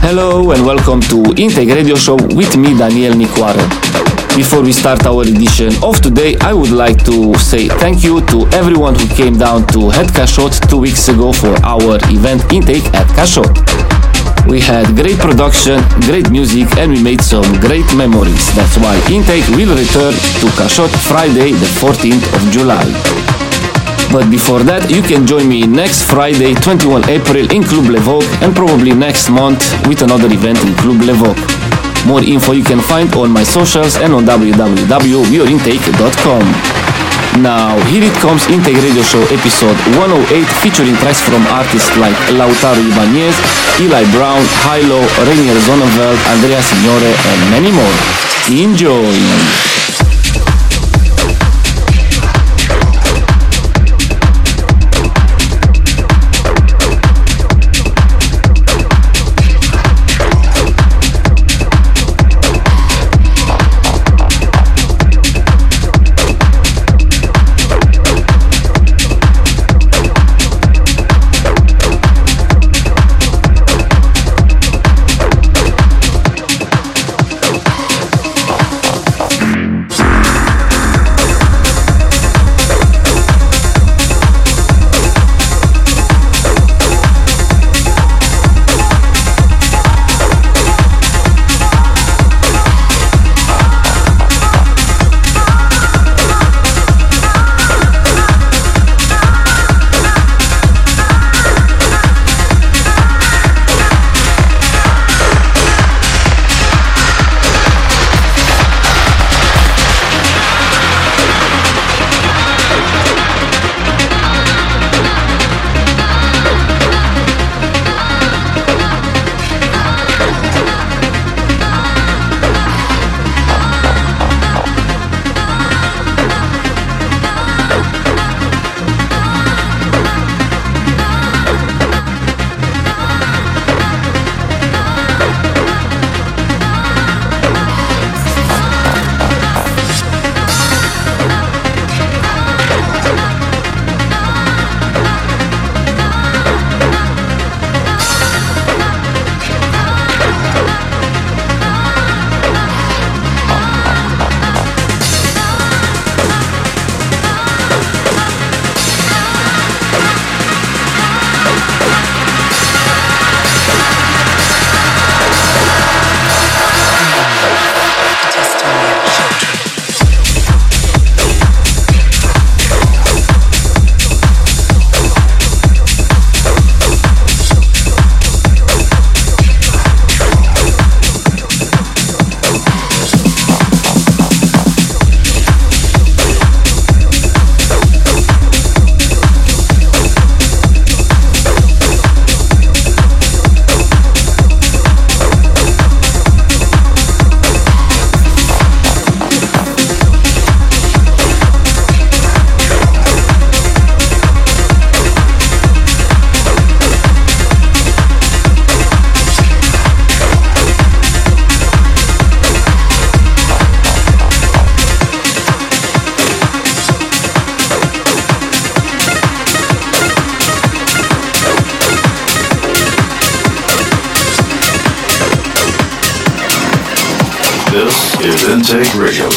Hello and welcome to Intake Radio Show with me, Daniel Nicoare. Before we start our edition of today, I would like to say thank you to everyone who came down to Head Cachot two weeks ago for our event Intake at Cachot. We had great production, great music, and we made some great memories. That's why Intake will return to Cachot Friday, the 14th of July. But before that, you can join me next Friday, 21 April in Club Levoque and probably next month with another event in Club Levoque. More info you can find on my socials and on www.yourintake.com. Now, here it comes Intake Radio Show episode 108 featuring tracks from artists like Lautaro Ibañez, Eli Brown, Hi-Lo, Reinier Zonneveld, Andrea Signore and many more. Enjoy! Authentic Radio.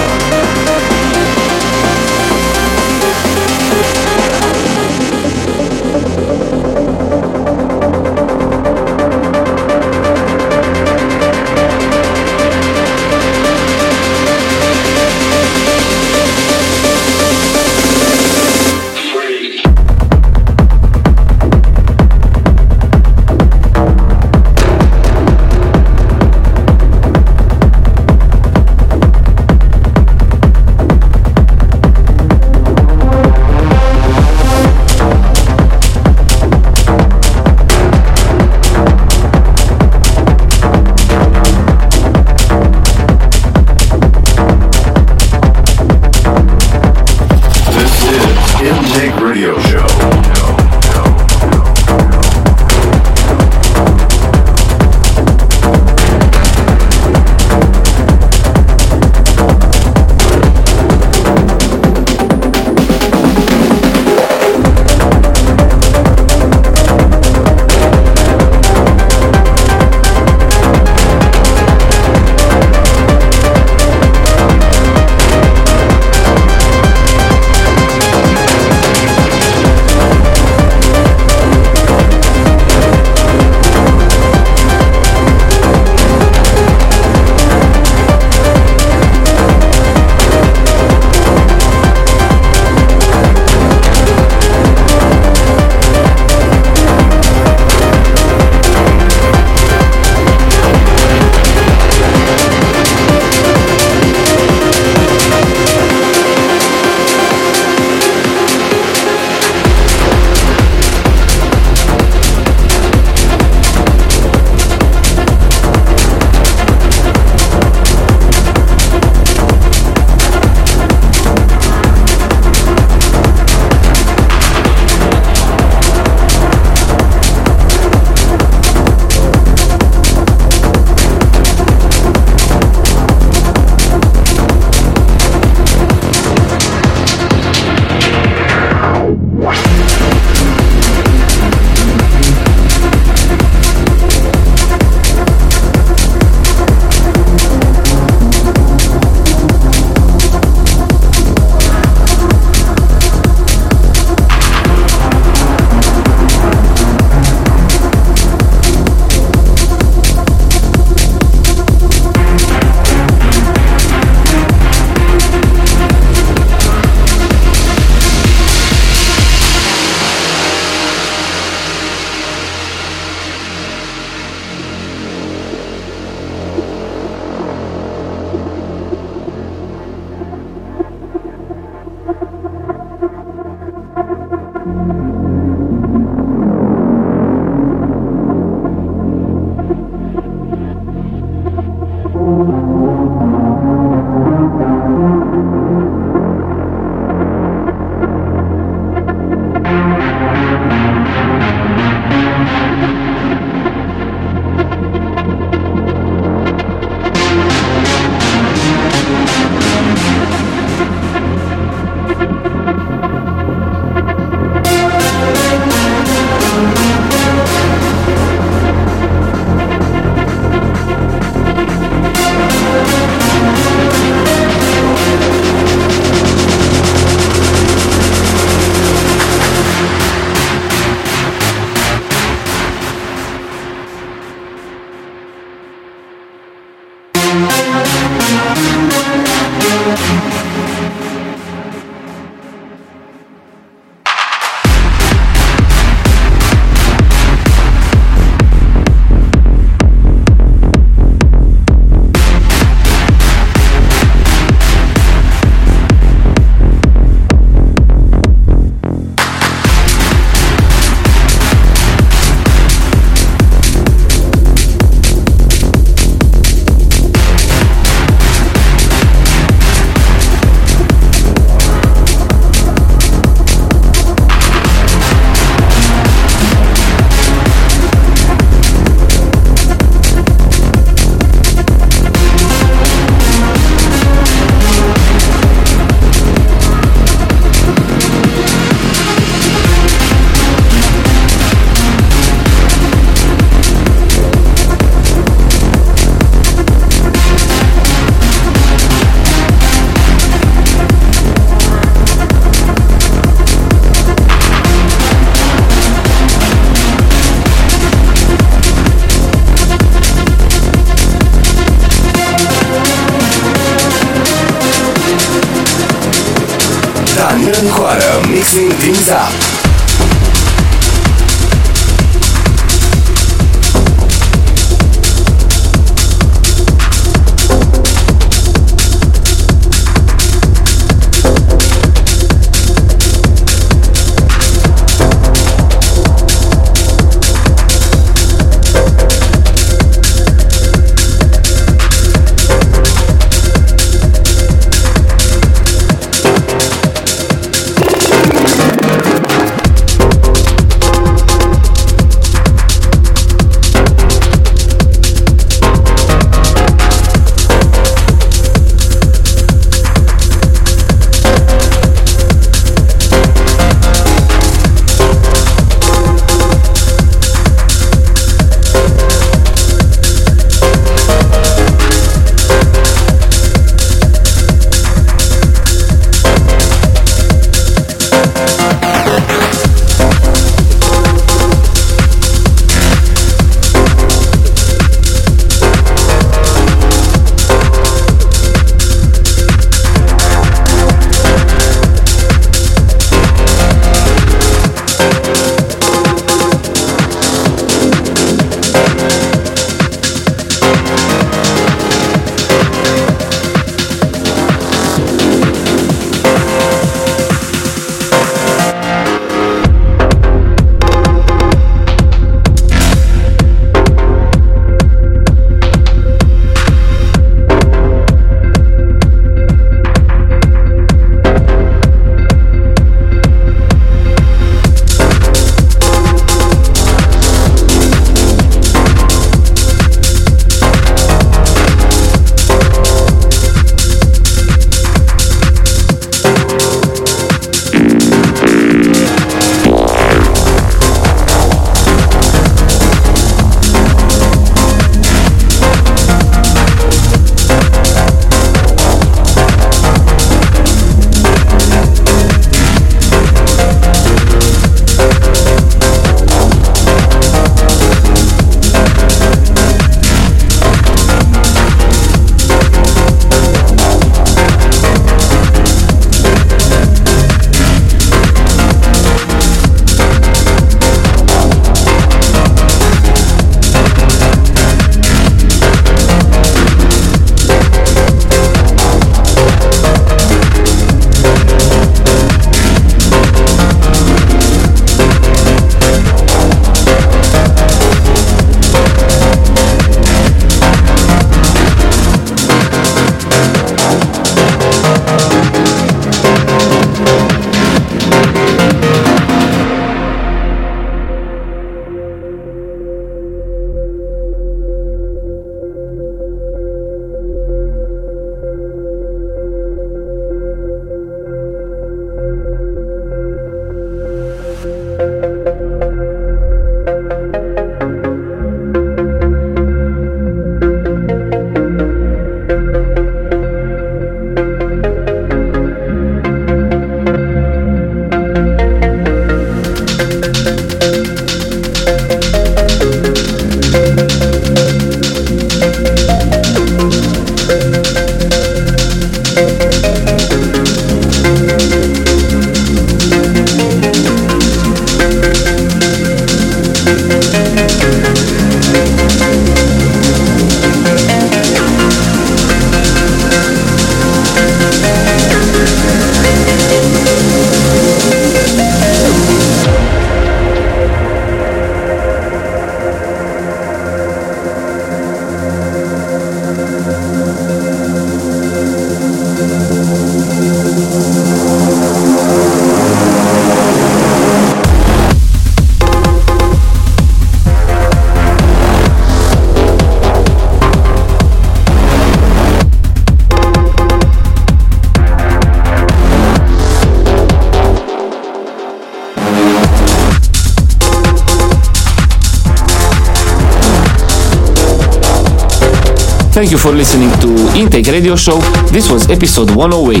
Thank you for listening to Intake Radio Show. This was episode 108.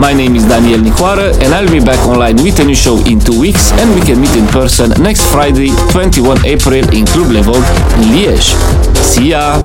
My name is Daniel Nicoară and I'll be back online with a new show in two weeks and we can meet in person next Friday, 21 April in Club Level in Liège. See ya!